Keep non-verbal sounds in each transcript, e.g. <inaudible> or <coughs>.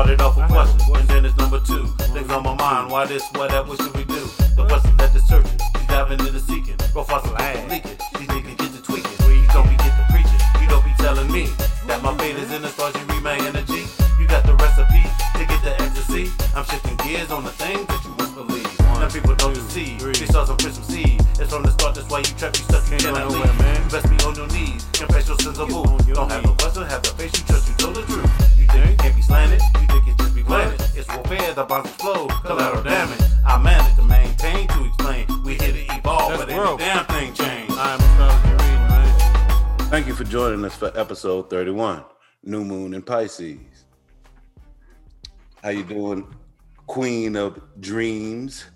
Started off with questions, and then it's number two. Things on my mind, why this, why that, what should we do? The question led to searching, she's diving into the seeking. Go fossil leaking, these niggas get to tweaking. You don't be get to preaching, you don't be telling me that my fate is in the stars, you read my energy. You got the recipe to get the ecstasy. I'm shifting gears on the things that you must believe. Now people don't see, they start some some seed. It's from the start, that's why you trap, you stuck, you cannot leave. You best be on your knees, confess your sins of move. Don't have no question, have the face, you warfare, the bombs explode, collateral damage. I manage to maintain, to explain. We here to evolve, That's but ain't damn thing changed. I'm Astrology Reed. Thank you for joining us for episode 31, New Moon in Pisces. How you doing, Queen of Dreams?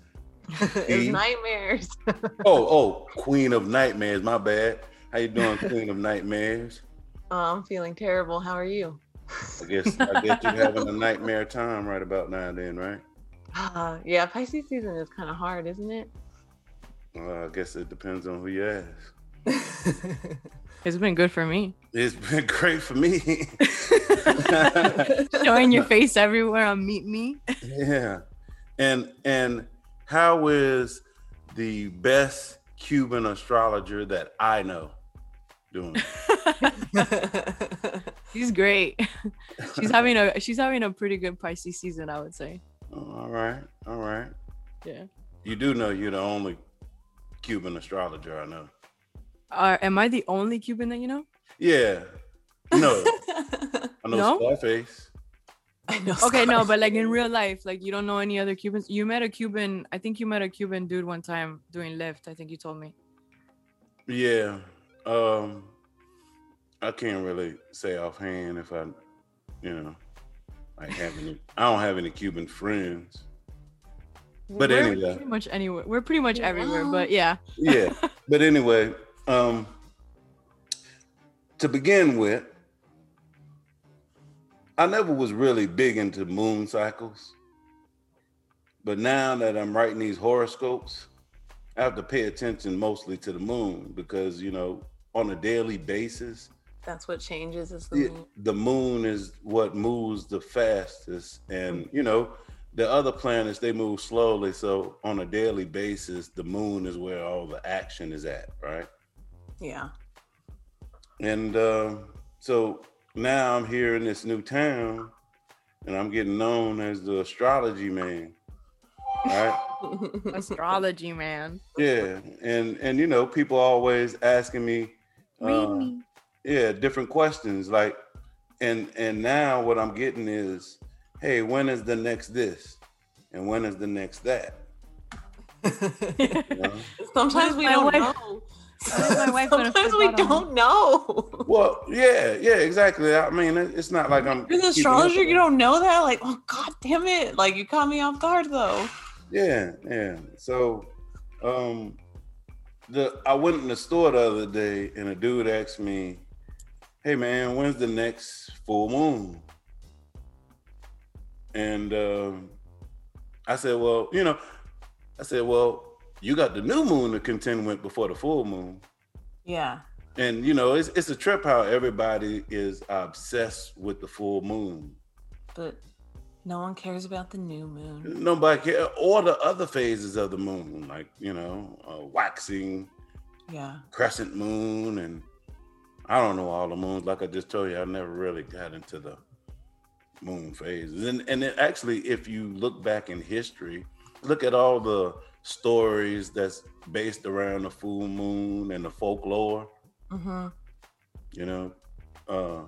<laughs> It's nightmares. <laughs> Oh, oh, Queen of Nightmares. My bad. How you doing, Queen of Nightmares? <laughs> Oh, I'm feeling terrible. How are you? I guess I guess you're having a nightmare time right about now and then, right? Uh, yeah, Pisces season is kind of hard, isn't it? Well, I guess it depends on who you ask. <laughs> It's been good for me. It's been <laughs> great for me. <laughs> Showing your face everywhere on Meet Me. yeah. And and how is the best Cuban astrologer that I know doing? She's great. <laughs> She's having a she's having a pretty good Pisces season, I would say. Oh, all right, all right. Yeah. You do know you're the only Cuban astrologer I know. Uh, am I the only Cuban that you know? Yeah. No, <laughs> I know No? Scarface. I know. Okay, no, but like in real life, like you don't know any other Cubans. You met a Cuban, I think you met a Cuban dude one time doing Lyft. I think you told me. Yeah. Um I can't really say offhand if I you know I have any I don't have any Cuban friends. But We're anyway. pretty much anywhere. We're pretty much everywhere. But yeah, Yeah. but anyway, um to begin with, I never was really big into moon cycles. But now that I'm writing these horoscopes, I have to pay attention mostly to the moon because, you know, on a daily basis, That's what changes is the the, moon. the moon is what moves the fastest. And, you know, the other planets, they move slowly. So on a daily basis, the moon is where all the action is at, right? Yeah. And um, so now I'm here in this new town and I'm getting known as the astrology man. Right? <laughs> astrology, man. yeah. And and you know, people always asking me Read uh, me. Yeah, different questions. Like and and now what I'm getting is, hey, when is the next this? And when is the next that? <laughs> You know? Sometimes we don't wife- know. What is my wife Sometimes we out on me? don't know. Well, yeah, yeah, exactly. I mean, it- it's not like I'm You're the keeping up astrologer, you don't know that? Like, oh god damn it. Like you caught me off guard though. Yeah, yeah. So, um, the I went in the store the other day, and a dude asked me, "Hey, man, when's the next full moon?" And um, I said, "Well, you know," I said, "Well, you got the new moon to contend with before the full moon." Yeah. And you know, it's it's a trip how everybody is obsessed with the full moon. But no one cares about the new moon. Nobody care, or the other phases of the moon, like you know, uh, waxing, Yeah. crescent moon, and I don't know all the moons. Like I just told you, I never really got into the moon phases. And and it actually, if you look back in history, look at all the stories that's based around the full moon and the folklore. Mm-hmm. You know, uh,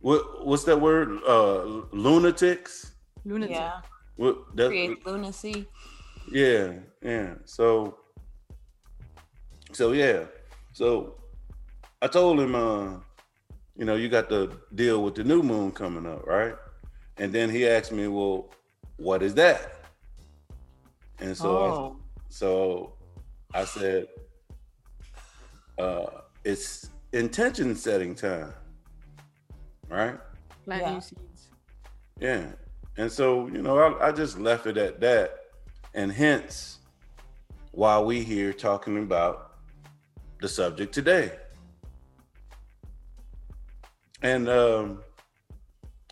what what's that word? Uh, lunatics. Lunatic. Yeah. What that, Create lunacy. Yeah, yeah. So, so yeah. So, I told him, uh, you know, you got to deal with the new moon coming up, right? And then he asked me, well, what is that? And so, I, oh. so I said, uh, it's intention setting time, right? Plant Yeah. seeds. Yeah. And so, you know, I, I just left it at that. And hence why we here talking about the subject today. And um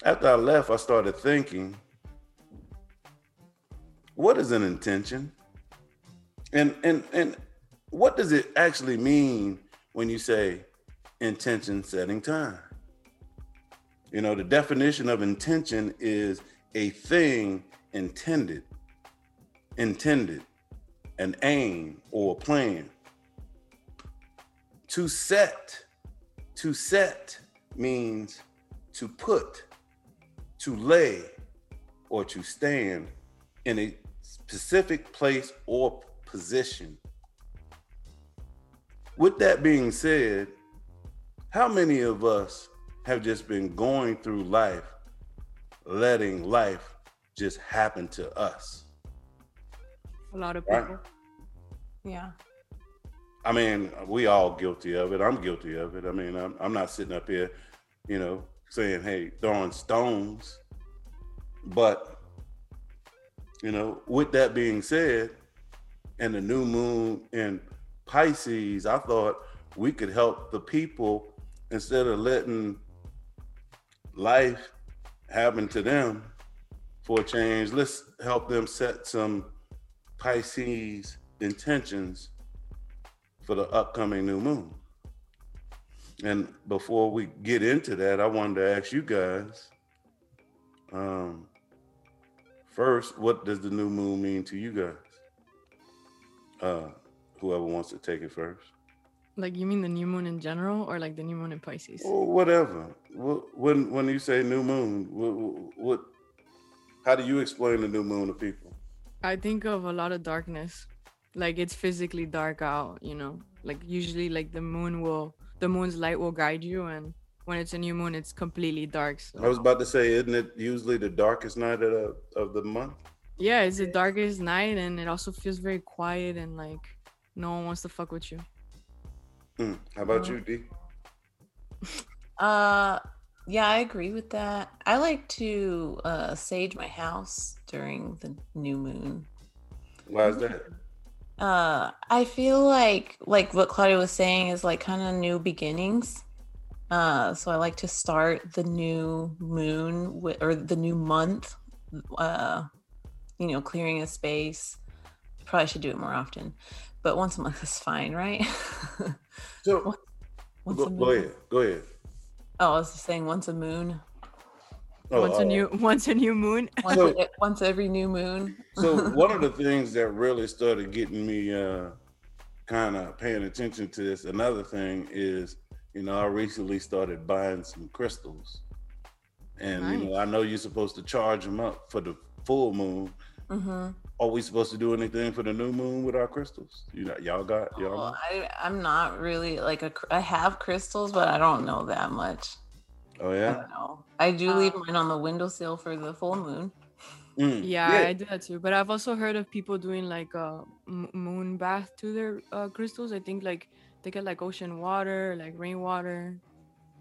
after I left, I started thinking, what is an intention? And and and what does it actually mean when you say intention setting time? You know, the definition of intention is a thing intended, intended, an aim or a plan. To set, to set means to put, to lay, or to stand in a specific place or position. With that being said, how many of us have just been going through life, letting life just happen to us? A lot of Right. people. Yeah. I mean, we all guilty of it. I'm guilty of it. I mean, I'm, I'm not sitting up here, you know, saying, hey, throwing stones. But, you know, with that being said, and the new moon in Pisces, I thought we could help the people instead of letting life happen to them for a change. Let's help them set some Pisces intentions for the upcoming new moon. And before we get into that, I wanted to ask you guys um, first, what does the new moon mean to you guys? Uh, whoever wants to take it first, Like you mean the new moon in general, or like the new moon in Pisces? or whatever. When when you say new moon, what, what how do you explain the new moon to people? I think of a lot of darkness. Like it's physically dark out, you know. Like usually like the moon will the moon's light will guide you and when it's a new moon it's completely dark. So I was about to say, isn't it usually the darkest night of the, of the month? yeah, it's the darkest night and it also feels very quiet and like no one wants to fuck with you. Hmm. How about you, D? <laughs> Uh yeah, I agree with that. I like to uh sage my house during the new moon. Why is that? Uh I feel like like what Claudia was saying is like kind of new beginnings. Uh so I like to start the new moon with or the new month uh you know, clearing a space. Probably should do it more often. But once a month <laughs> is fine, right? So <laughs> once go, a go ahead, go ahead. Oh, I was just saying once a moon. Oh, once oh, a new once a new moon. <laughs> Once, So- once every new moon. so <laughs> one of the things that really started getting me uh, kind of paying attention to this another thing is you know i recently started buying some crystals and you know i know you're supposed to charge them up for the full moon hmm are we supposed to do anything for the new moon with our crystals you know y'all got y'all Well, know? I, I'm not really like a. cr- I have crystals, but I don't know that much. Oh I yeah don't know. I do leave mine on the windowsill for the full moon. Mm, Yeah, I do that too. But I've also heard of people doing like a m- moon bath to their uh, crystals. I think like they get like ocean water, like rainwater,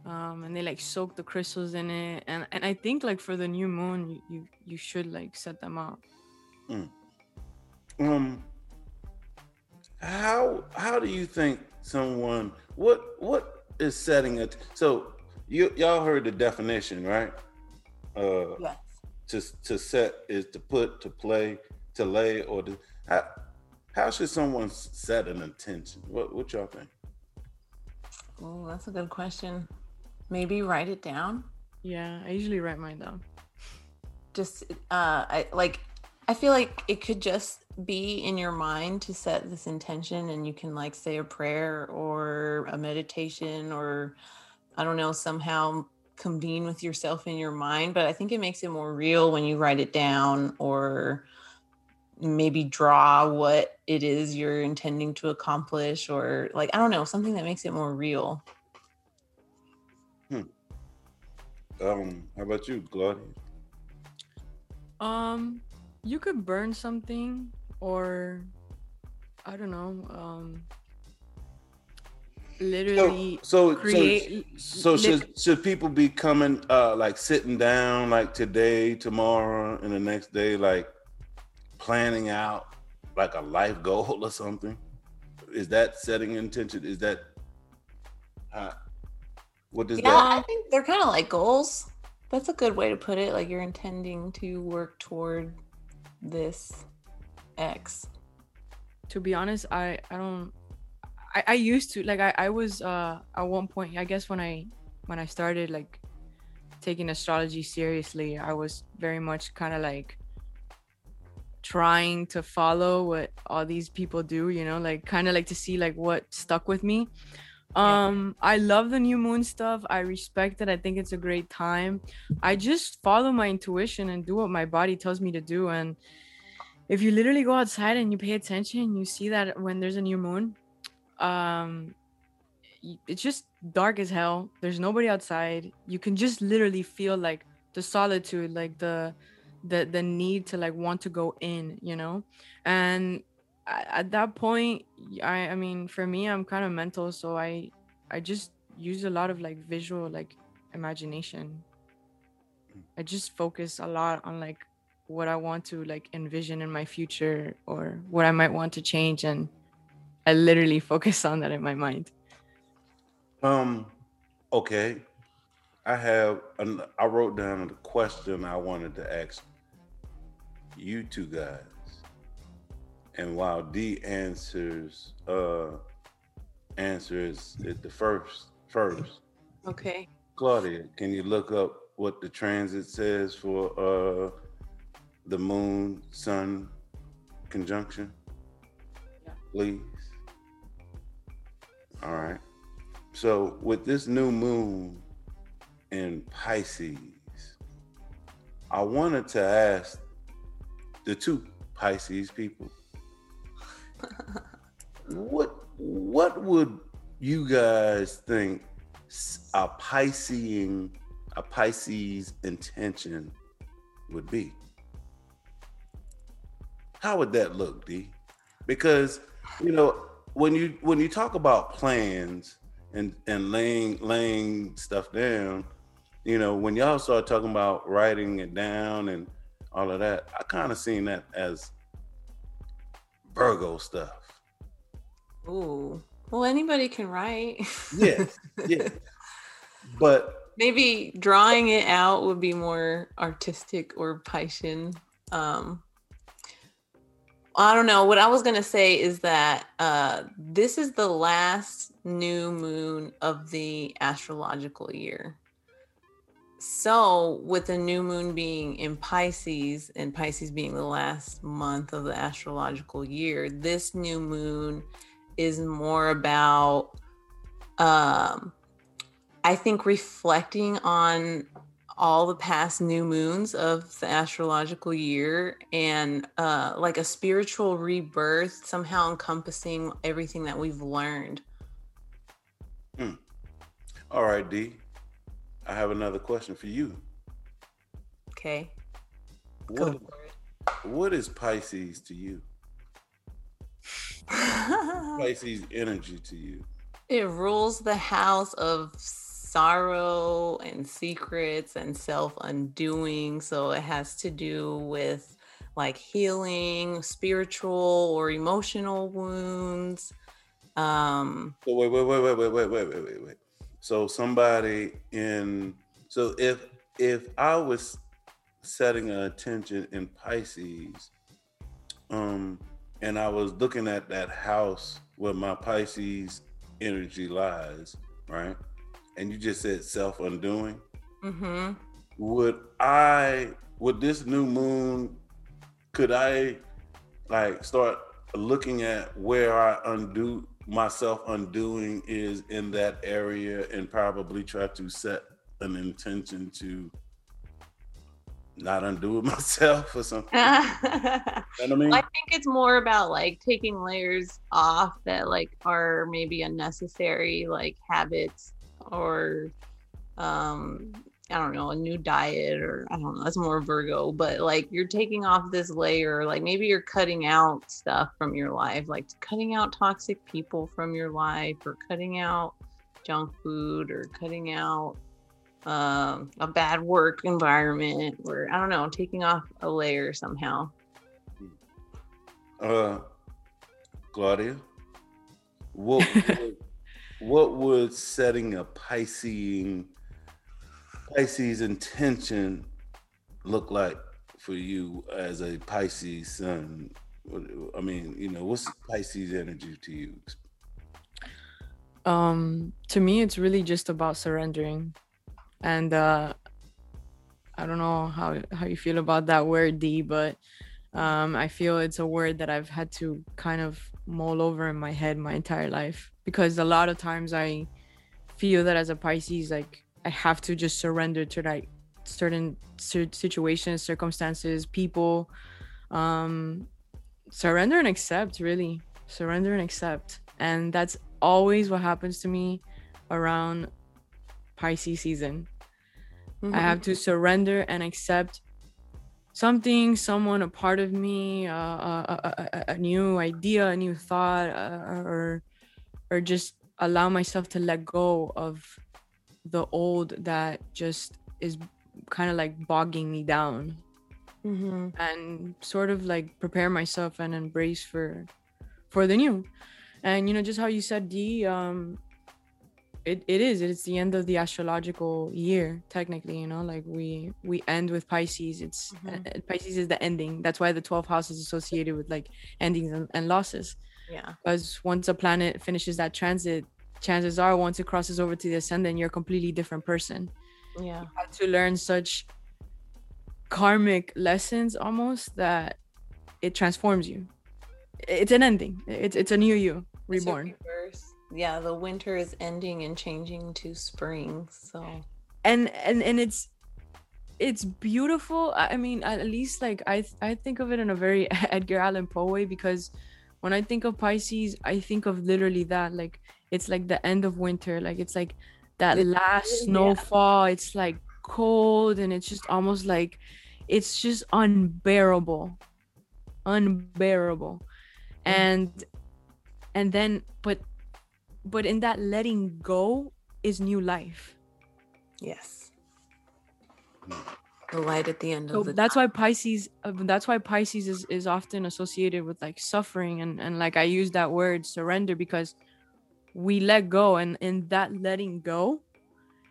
um, and they like soak the crystals in it. And and I think like for the new moon, you you, you should like set them up. um how how do you think someone what what is setting it so you y'all heard the definition right uh Yes. to to set is to put to play to lay or to how, how should someone set an intention what what y'all think Oh, that's a good question. Maybe write it down. Yeah, I usually write mine down. Just uh, I like. I feel like it could just be in your mind to set this intention, and you can like say a prayer or a meditation, or I don't know, somehow convene with yourself in your mind. But I think it makes it more real when you write it down or maybe draw what it is you're intending to accomplish or like i don't know something that makes it more real um how about you claudia Um, you could burn something, or I don't know. Um, so literally so create. so, so lit- should should people be coming uh like sitting down like today tomorrow and the next day like planning out like a life goal or something is that setting intention is that uh, what does yeah that i think they're kind of like goals That's a good way to put it. Like you're intending to work toward this X. to be honest i i don't i, I used to like I, I was uh at one point i guess when i when i started like taking astrology seriously i was very much kind of like trying to follow what all these people do you know like kind of like to see like what stuck with me. Yeah. um i love the new moon stuff. I respect it. I think it's a great time. I just follow my intuition and do what my body tells me to do and if you literally go outside and you pay attention you see that when there's a new moon um it's just dark as hell. There's nobody outside. You can just literally feel like the solitude like the the the need to like want to go in you know? And at that point i i mean for me i'm kind of mental so i i just use a lot of like visual like imagination. I just focus a lot on like what i want to like envision in my future or what i might want to change and i literally focus on that in my mind Um, okay. I have an I wrote down the question I wanted to ask you two guys. And while D answers uh answers it the first first. Okay. Claudia, can you look up what the transit says for uh the moon sun conjunction? Yeah. Please. All right. So with this new moon in Pisces, I wanted to ask the two Pisces people, <laughs> what what would you guys think a Piscean a Pisces intention would be? How would that look, D? Because you know when you when you talk about plans and and laying laying stuff down, you know when y'all start talking about writing it down and all of that, I kind of seen that as Virgo stuff. Ooh. Well, anybody can write. yeah. Yeah. <laughs> But Maybe drawing it out would be more artistic or Piscean. Um, I don't know. What I was gonna say is that uh, this is the last new moon of the astrological year. So, with the new moon being in Pisces and Pisces being the last month of the astrological year, this new moon is more about um I think reflecting on all the past new moons of the astrological year and uh, like a spiritual rebirth, somehow encompassing everything that we've learned. all right, D. I have another question for you. Okay. Go What, for it. what is Pisces to you? <laughs> Pisces energy to you? it rules the house of sorrow and secrets and self undoing. So it has to do with like healing, spiritual or emotional wounds. Um, wait, wait, wait, wait, wait, wait, wait, wait, wait, wait. So somebody in so if if I was setting an attention in Pisces, um, and I was looking at that house where my Pisces energy lies, right? And you just said self undoing. hmm Would I would this new moon could I like start looking at where I undo myself undoing is in that area and probably try to set an intention to not undo it <laughs> myself or something. <laughs> You know what I mean? I think it's more about like taking layers off that like are maybe unnecessary, like habits or um I don't know, a new diet or I don't know, that's more Virgo, but like you're taking off this layer, like maybe you're cutting out stuff from your life, like cutting out toxic people from your life or cutting out junk food or cutting out um, a bad work environment or I don't know, taking off a layer somehow. Uh, Claudia, what what would setting a Piscean Pisces intention look like for you as a Pisces sun? I mean, you know, what's Pisces energy to you? um to me it's really just about surrendering and uh i don't know how how you feel about that word d but um i feel it's a word that i've had to kind of mull over in my head my entire life because a lot of times i feel that as a pisces like i have to just surrender to like certain situations circumstances people um surrender and accept really. Surrender and accept. And that's always what happens to me around Pisces season. I have to surrender and accept something, someone, a part of me, uh, a, a, a, new idea, a new thought, uh, or or just allow myself to let go of the old that just is kind of like bogging me down Mhm. and sort of like prepare myself and embrace for for the new and you know just how you said d um it, it is it's the end of the astrological year technically you know like we we end with pisces it's Mhm. uh, pisces is the ending that's why the 12th house is associated with like endings and, and losses Yeah. because once a planet finishes that transit chances are once it crosses over to the ascendant you're a completely different person Yeah. had to learn such karmic lessons almost that it transforms you. It's an ending. It's it's a new you It's reborn. rebirth. Yeah, the winter is ending and changing to spring. So And and and it's it's beautiful. I mean, at least like I th- I think of it in a very <laughs> Edgar Allan Poe way because when I think of Pisces, I think of literally that. Like it's like the end of winter. Like it's like that last yeah. snowfall. It's like cold and it's just almost like it's just unbearable. Unbearable. Mm. And and then but but in that letting go is new life. yes. The light at the end so of the that's why pisces uh, that's why pisces is, is often associated with like suffering and and like i use that word surrender because we let go and in that letting go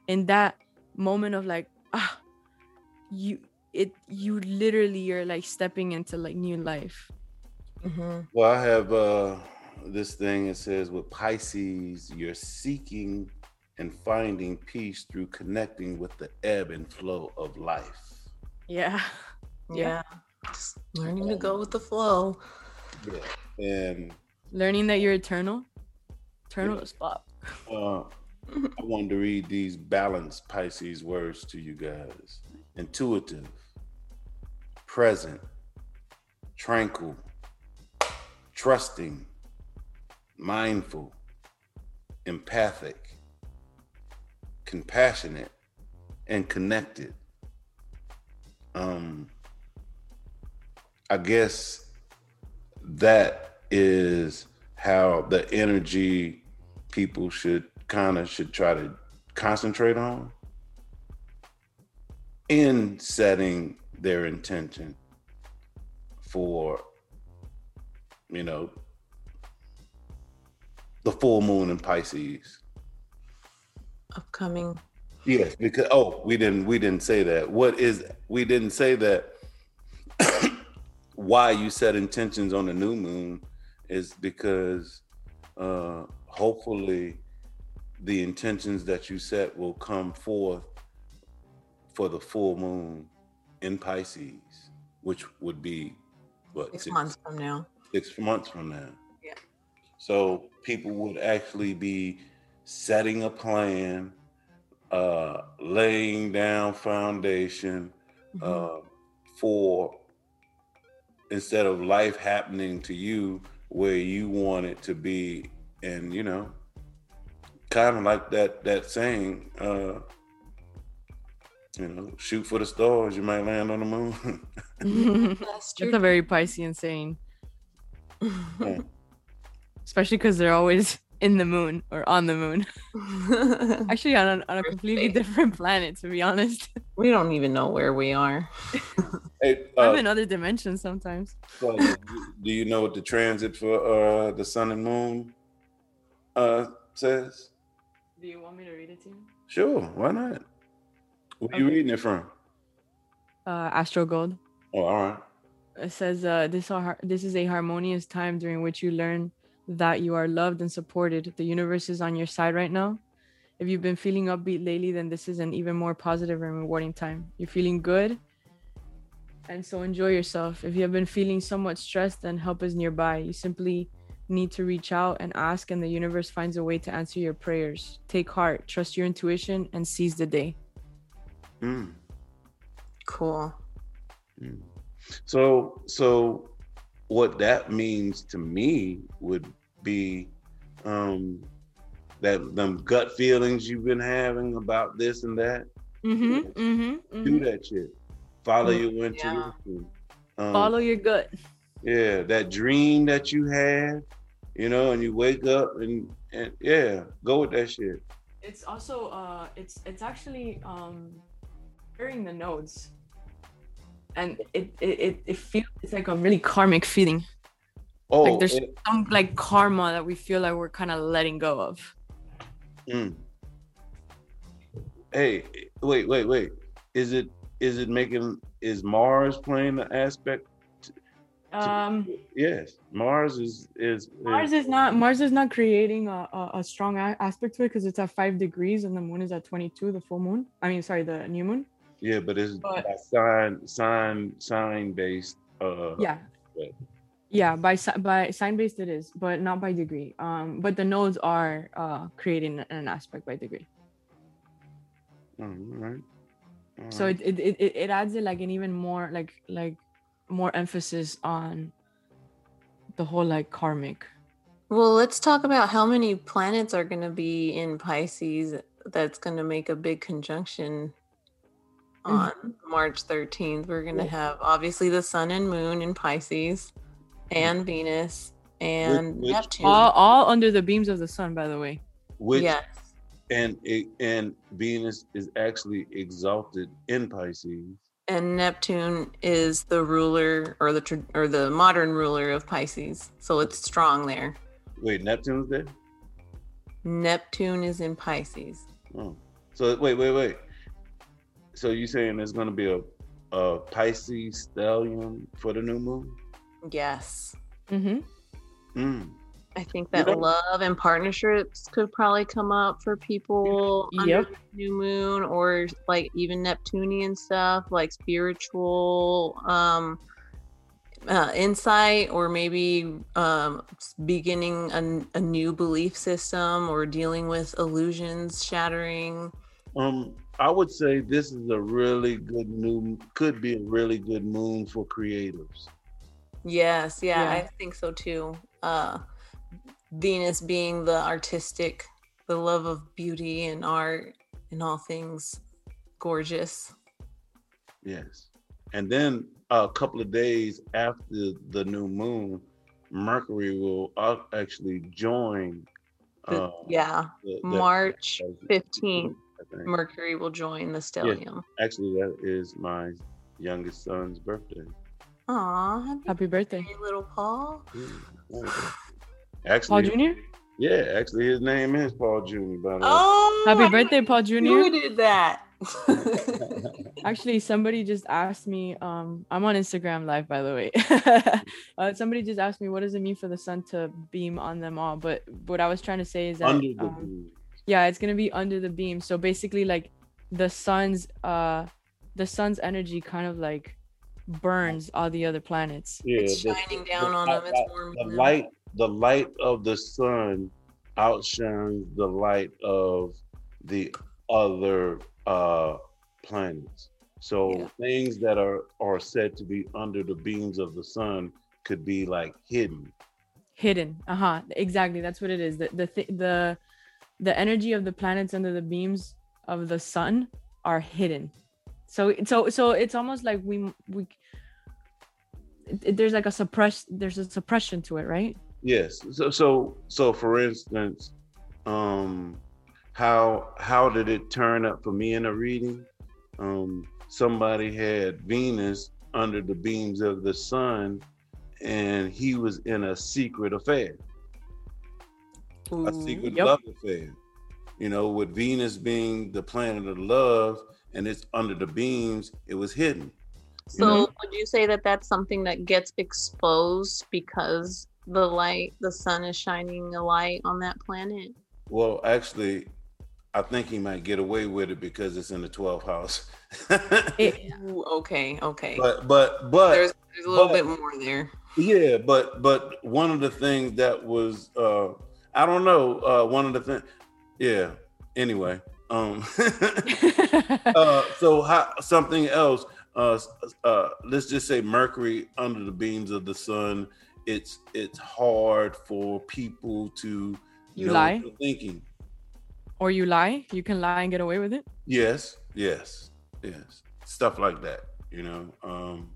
in that moment of like ah you it you literally are like stepping into like new life Mhm. Well, I have uh this thing it says with Pisces, you're seeking and finding peace through connecting with the ebb and flow of life. yeah Yeah. Just learning to go with the flow. Yeah. And learning that you're eternal eternal Yeah. as fuck uh I wanted to read these balanced Pisces words to you guys. Intuitive, present, tranquil, trusting, mindful, empathic, compassionate, and connected. Um, I guess that is how the energy people should kind of should try to concentrate on in setting their intention for you know the full moon in Pisces. Upcoming. Yes, because oh, we didn't we didn't say that. What is we didn't say that <coughs> why you set intentions on the new moon is because uh hopefully the intentions that you set will come forth for the full moon in Pisces, which would be what Six months from now. six months from now. Yeah. So people would actually be setting a plan, uh, laying down foundation Mhm. uh, for instead of life happening to you where you want it to be, and you know, kind of like that that saying, uh, you know, shoot for the stars, you might land on the moon. <laughs> <laughs> That's true. that's a very piscean saying <laughs> Yeah. Especially because they're always <laughs> in the moon or on the moon <laughs> actually on a, on a completely different planet to be honest <laughs> we don't even know where we are. hey, i'm uh, in other dimensions sometimes So, do you know what the transit for uh the sun and moon uh says? do you want me to read it to you Sure, why not? Where you reading it from? Uh, Astro Gold. Oh, all right. It says uh, this are this is a harmonious time during which you learn that you are loved and supported. The universe is on your side right now. If you've been feeling upbeat lately, then this is an even more positive and rewarding time. You're feeling good, and so enjoy yourself. If you have been feeling somewhat stressed, then help is nearby. You simply need to reach out and ask, and the universe finds a way to answer your prayers. Take heart, trust your intuition, and seize the day. Mm. Cool. Mm. So, so what that means to me would be um, that them gut feelings you've been having about this and that. Mm-hmm. Mm-hmm. Do that shit. Follow Mm, your intuition. Um, Follow your gut. Yeah, that dream that you had, you know, and you wake up and and yeah, go with that shit. it's also uh it's it's actually um hearing the nodes and it it it, feels it's like a really karmic feeling Oh, like there's it- some like karma that we feel like we're kind of letting go of mm. hey, wait, wait, wait. Is it is it making is Mars playing the aspect? um Yes, Mars is is, mars is not mars is not creating a, a, a strong aspect to it because it's at five degrees and the moon is at 22 the full moon i mean sorry the new moon yeah, but it's but- by sign sign sign based. Uh, yeah Right. yeah by si- by sign based it is but not by degree um but the nodes are uh creating an aspect by degree oh, all right. All so right. it, it it it adds it like an even more like like more emphasis on the whole like karmic Well, let's talk about how many planets are going to be in Pisces that's going to make a big conjunction Mm-hmm. on March 13th. We're going to have obviously the sun and moon in Pisces and Venus and which- Neptune. all all under the beams of the sun by the way which yes. and and Venus is actually exalted in Pisces. And Neptune is the ruler or the or the modern ruler of Pisces. So it's strong there. Wait, Neptune's there? Neptune is in Pisces. Oh. So wait, wait, wait. So you saying there's gonna be a a Pisces stellium for the new moon? Yes. mm-hmm. Mm. I think You that know- love and partnerships could probably come up for people under Yep. the new moon or like even Neptunian stuff like spiritual um uh, insight or maybe um s- beginning a, new belief system or dealing with illusions shattering Um, I would say this is a really good new could be a really good moon for creatives. yes yeah, Yeah. i think so too uh venus being the artistic the love of beauty and art and all things gorgeous Yes. And then a couple of days after the new moon, Mercury will uh, actually join. The- uh, yeah the- the- march I 15th think. Mercury will join the stellium. Actually, that is my youngest son's birthday. Aw, happy happy birthday. birthday, little paul. <sighs> Actually, paul junior? yeah, actually, his name is Paul Jr. By the way. oh happy I birthday paul junior. who did that. <laughs> Actually somebody just asked me um i'm on instagram live by the way. <laughs> Uh, somebody just asked me what does it mean for the sun to beam on them all? But what i was trying to say is that Under the moon. yeah it's gonna be under the beam. So basically like the sun's uh the sun's energy kind of like burns all the other planets. Yeah, it's the- shining down the- on them. It's the- warming the them. light the light of the sun outshines the light of the other uh planets. So Yeah. things that are are said to be under the beams of the sun could be like hidden. Hidden. Uh-huh. Exactly. That's what it is. The the th- the the energy of the planets under the beams of the sun are hidden. So so so it's almost like we we it- there's like a suppress there's a suppression to it right? Yes. So so so for instance um how how did it turn up for me in a reading? Um somebody had venus under the beams of the sun and he was in a secret affair a secret Yep. love affair. You know, with Venus being the planet of love and it's under the beams. It was hidden. So know? would you say that that's something that gets exposed because the light, the sun is shining a light on that planet? Well, actually, I think he might get away with it because it's in the 12th house. It- <laughs> okay, okay. but but but there's there's a little but- bit more there. Yeah, but but one of the things that was uh I don't know, uh one of the things yeah, anyway. Um <laughs> uh so how something else uh uh let's just say Mercury under the beams of the sun, it's it's hard for people to You lie? thinking. or you lie. You can lie and get away with it. Yes, yes, yes. Stuff like that, you know. Um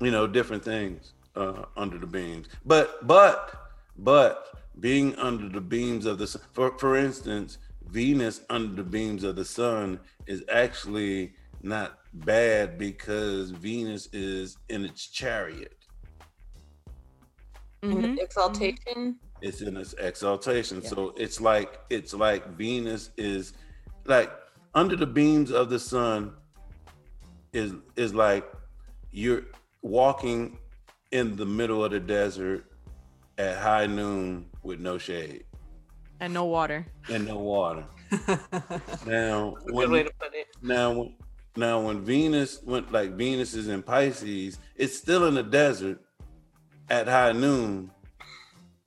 you know, different things uh under the beams. But but but being under the beams of the sun for for instance, Venus under the beams of the sun is actually not bad because Venus is in its chariot. In Mhm. exaltation. it's in its exaltation Yeah. so it's like it's like venus is like under the beams of the sun is is like you're walking in the middle of the desert at high noon with no shade And no water. and no water <laughs> now Good when way to put it. now when now when venus went like venus is in pisces it's still in the desert at high noon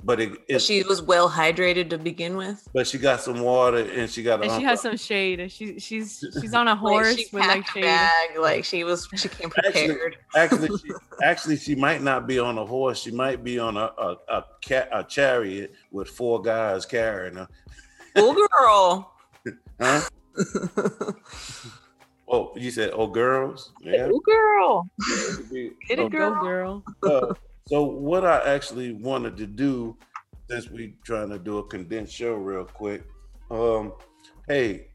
but it, it's She was well hydrated to begin with. but she got some water and she got And she has some shade. and She she's <laughs> she's on a Like, horse she with like packed a shade. bag. Like she was, she came prepared. actually she, <laughs> actually she might not be on a horse she might be on a a, a, cat, a chariot with four guys carrying her oh, girl. <laughs> huh oh you said oh girls yeah oh, girl. Get Get it, girl. girl. Uh, so what I actually wanted to do, since we trying to do a condensed show real quick, um, hey,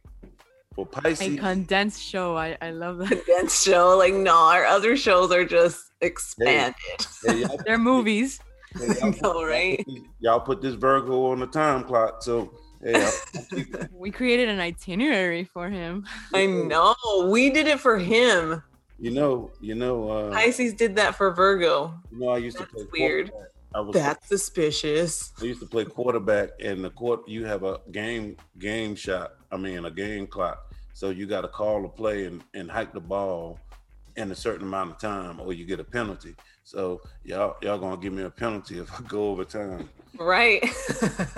for Pisces, A Pisces, condensed show. I I love that. Condensed show. Like, no, our other shows are just expanded. hey, y'all, <laughs> They're movies. <laughs> hey, y'all <laughs> put- know, right? Y'all put this Virgo on the time clock, so hey, We created an itinerary for him. I know. We did it for him. You know, you know, uh, Pisces did that for Virgo. you know, I used to play weird. I was That's suspicious. I used to play quarterback, and the court you have a game game shot. I mean, a game clock. So you got to call a play and, and hike the ball in a certain amount of time, or you get a penalty. So y'all y'all gonna give me a penalty if I go over time. Right.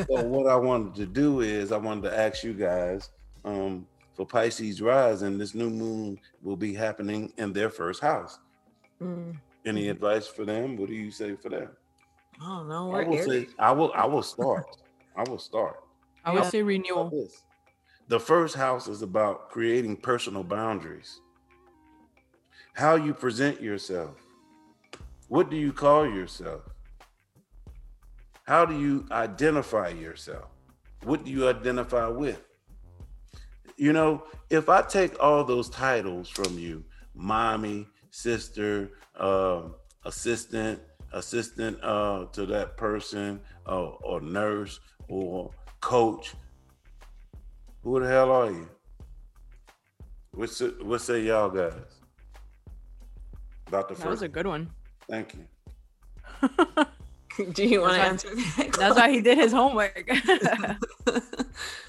So what I wanted to do is I wanted to ask you guys um, for Pisces rising, this new moon will be happening in their first house. Mm, Any advice for them? What do you say for that? I don't know. I will say I will I will start. I will start. I would Yeah. say renewal. The first house is about creating personal boundaries. How you present yourself. What do you call yourself? How do you identify yourself? What do you identify with? You know, if I take all those titles from you, mommy, sister, uh, assistant, assistant uh, to that person, uh, or nurse, or coach, who the hell are you? What say, what say y'all guys about the That was a good one. Thank you. <laughs> Do you want to answer that? That's why he did his homework. <laughs> <laughs>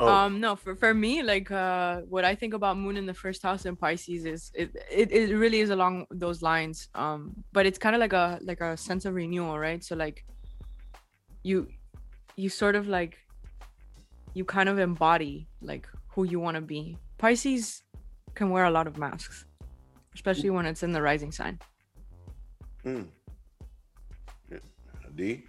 Oh, um no for, for me like uh what i think about moon in the first house in pisces is it it, it really is along those lines um but it's kind of like a like a sense of renewal right? So like you you sort of like you kind of embody like who you want to be. Pisces can wear a lot of masks especially when it's in the rising sign. Mm. D.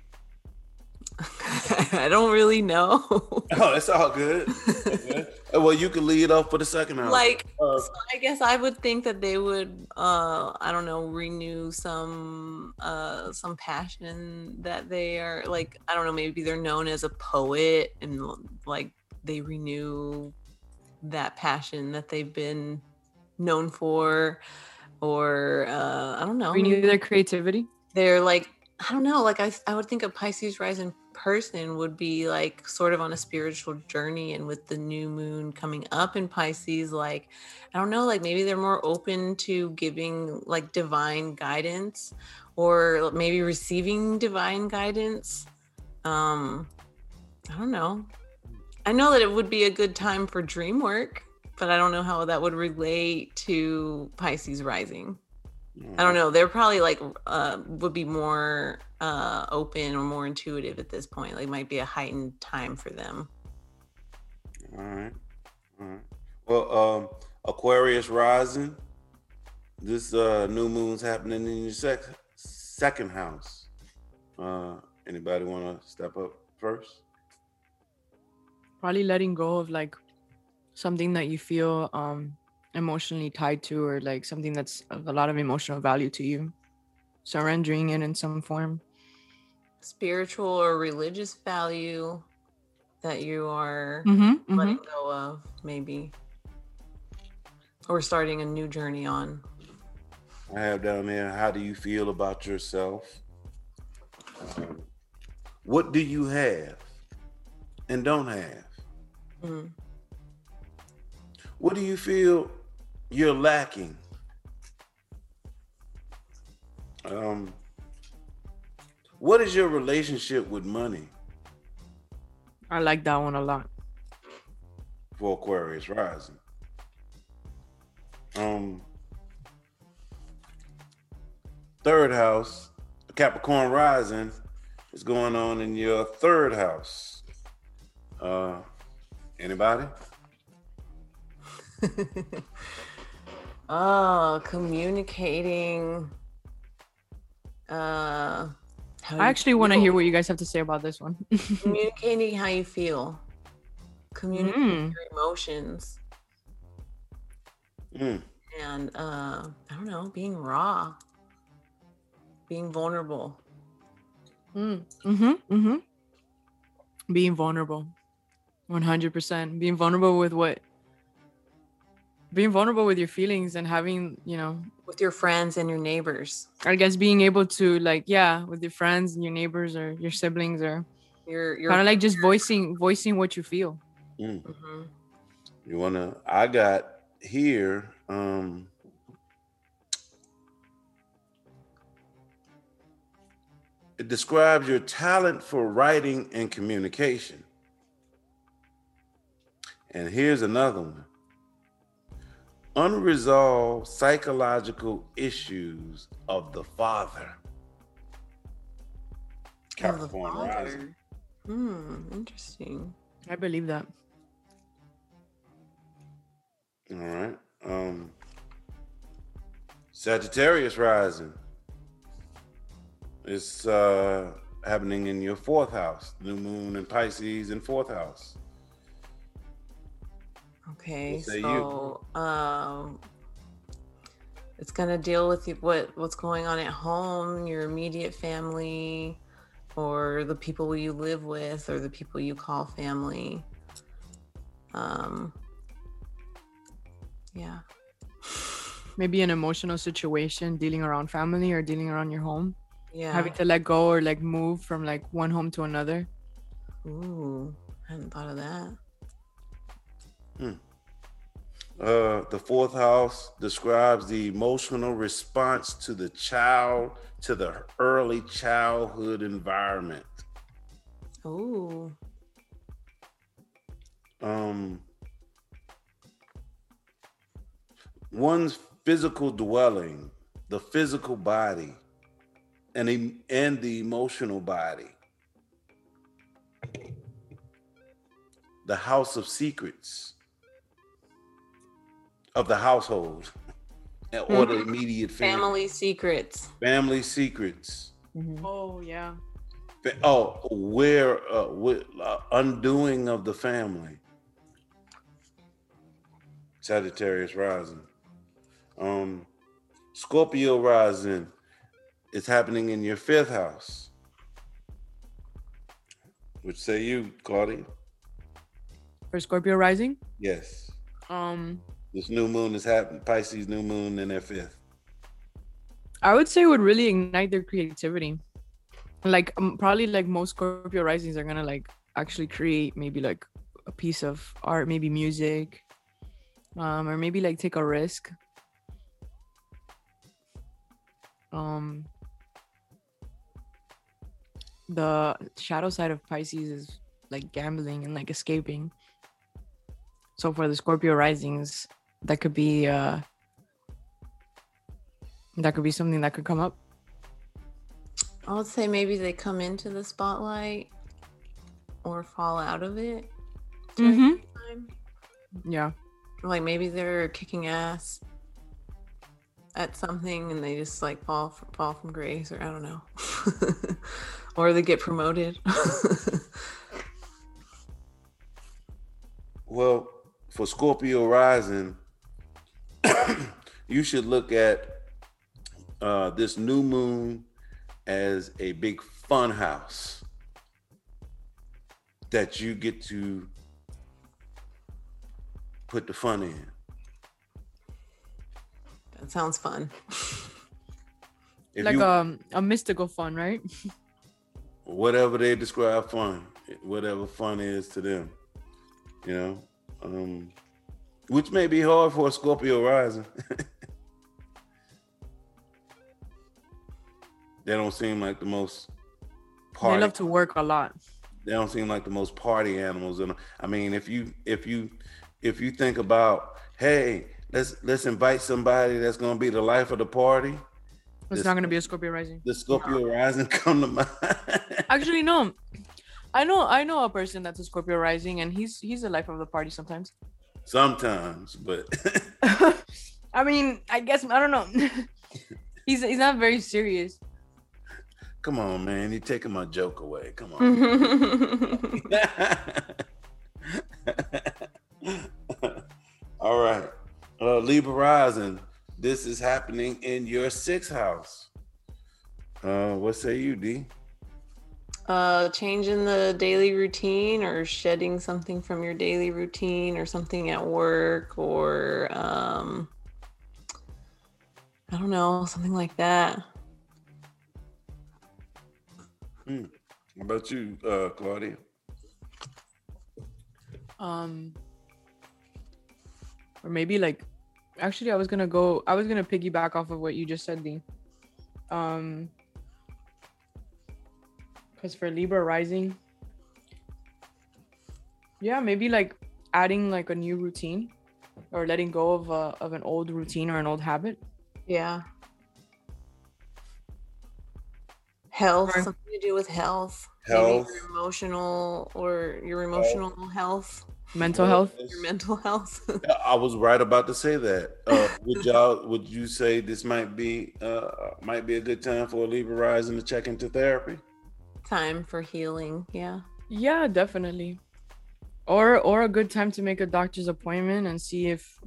<laughs> I don't really know. <laughs> Oh, it's all good. <laughs> Yeah. Well, you can lead off for the second house. like Uh, so I guess I would think that they would uh I don't know renew some uh some passion that they are like I don't know maybe they're known as a poet and like they renew that passion that they've been known for or uh I don't know renew maybe their creativity they're like I don't know like I I would think a Pisces rising person would be like sort of on a spiritual journey and with the new moon coming up in Pisces like I don't know like maybe they're more open to giving like divine guidance or maybe receiving divine guidance. Um I don't know. I know that it would be a good time for dream work but I don't know how that would relate to Pisces rising. I don't know. They're probably like uh, would be more uh, open or more intuitive at this point. Like might be a heightened time for them. All right. All right. Well, um, Aquarius rising. This uh, new moon's happening in your sec- second house. Uh, anybody want to step up first? Probably letting go of like something that you feel um emotionally tied to or like something that's of a lot of emotional value to you. Surrendering it in some form. Spiritual or religious value that you are Mm-hmm, letting go of, maybe. Or starting a new journey on. I have down there. How do you feel about yourself? Um, what do you have and don't have? Mm. What do you feel you're lacking? Um, what is your relationship with money I like that one a lot. for Aquarius rising? Um, third house, Capricorn rising is going on in your third house. Uh, anybody? oh, <laughs> communicating. Uh, how I actually want to hear what you guys have to say about this one. <laughs> communicating how you feel. Communicating Mm. your emotions. Mm, and uh i don't know being raw being vulnerable Mm. Mm-hmm. Mm-hmm. Being vulnerable. 100%. Being vulnerable with what? Being vulnerable with your feelings and having, you know, with your friends and your neighbors I guess being able to, like, yeah, with your friends and your neighbors or your siblings or your your kind of like just voicing, voicing what you feel. mm. Mhm. You wanna? I got here. Um, it describes your talent for writing and communication. And here's another one: unresolved psychological issues of the father. Of Capricorn father. rising. hmm interesting I believe that. All right. Um Sagittarius rising. It's uh happening in your fourth house. New moon in Pisces in fourth house. Okay What say you? so um it's gonna deal with what what's going on at home your immediate family or the people you live with or the people you call family um yeah <sighs> Maybe an emotional situation dealing around family or dealing around your home. yeah Having to let go or like move from like one home to another. Ooh, I hadn't thought of that. Uh the fourth house describes the emotional response to the child to the early childhood environment. Ooh, um one's physical dwelling the physical body and em- and the emotional body. The house of secrets of the household or the immediate family family secrets. family secrets. Oh yeah. Oh where uh, where, uh, undoing of the family. Sagittarius rising. Um scorpio rising. Is happening in your fifth house. Which say you claudia For Scorpio rising. yes. Um this new moon is happening pisces new moon in their fifth I would say would really ignite their creativity. like um, probably like most Scorpio risings are gonna like actually create maybe like a piece of art, maybe music, um, or maybe like take a risk. Um, the shadow side of Pisces is like gambling and like escaping. So for the Scorpio risings, that could be uh that could be something that could come up. I would say maybe they come into the spotlight or fall out of it. during Mhm. time. Yeah. Like maybe they're kicking ass at something and they just like fall f- fall from grace or I don't know. <laughs> or they get promoted. <laughs> Well, for Scorpio rising, you should look at uh, this new moon as a big fun house that you get to put the fun in. that sounds fun. <laughs> Like you, um a mystical fun, right? whatever they describe fun, whatever fun is to them, you know, um, which may be hard for a Scorpio rising. <laughs> they don't seem like the most party. They love to work a lot. they don't seem like the most party animals. And I mean, if you if you if you think about, hey, let's let's invite somebody that's gonna be the life of the party, It's This- not gonna be a Scorpio rising. the Scorpio rising <laughs> come to mind. Actually, no. I know I know a person that's a Scorpio rising and he's he's the life of the party sometimes. Sometimes, but <laughs> I mean, I guess I don't know. <laughs> he's he's not very serious. <laughs> come on, man, you're taking my joke away. Come on. All right. Uh, Libra rising. This is happening in your sixth house. Uh, what say you, D? Uh changing the daily routine or shedding something from your daily routine or something at work or um I don't know, something like that. How about you, uh, Claudia? Um or maybe like actually I was gonna go I was gonna piggyback off of what you just said, D. Um because for Libra rising, yeah, maybe like adding like a new routine or letting go of a, of an old routine or an old habit. Yeah. Health, Or- something to do with health. Maybe Health. your emotional or your emotional health, Mental health. your mental health. <laughs> I was right about to say that. Uh, would y'all? Would you say this might be uh, might be a good time for a Libra rising to check into therapy? Time for healing. Yeah. Yeah, definitely. Or or a good time to make a doctor's appointment and see if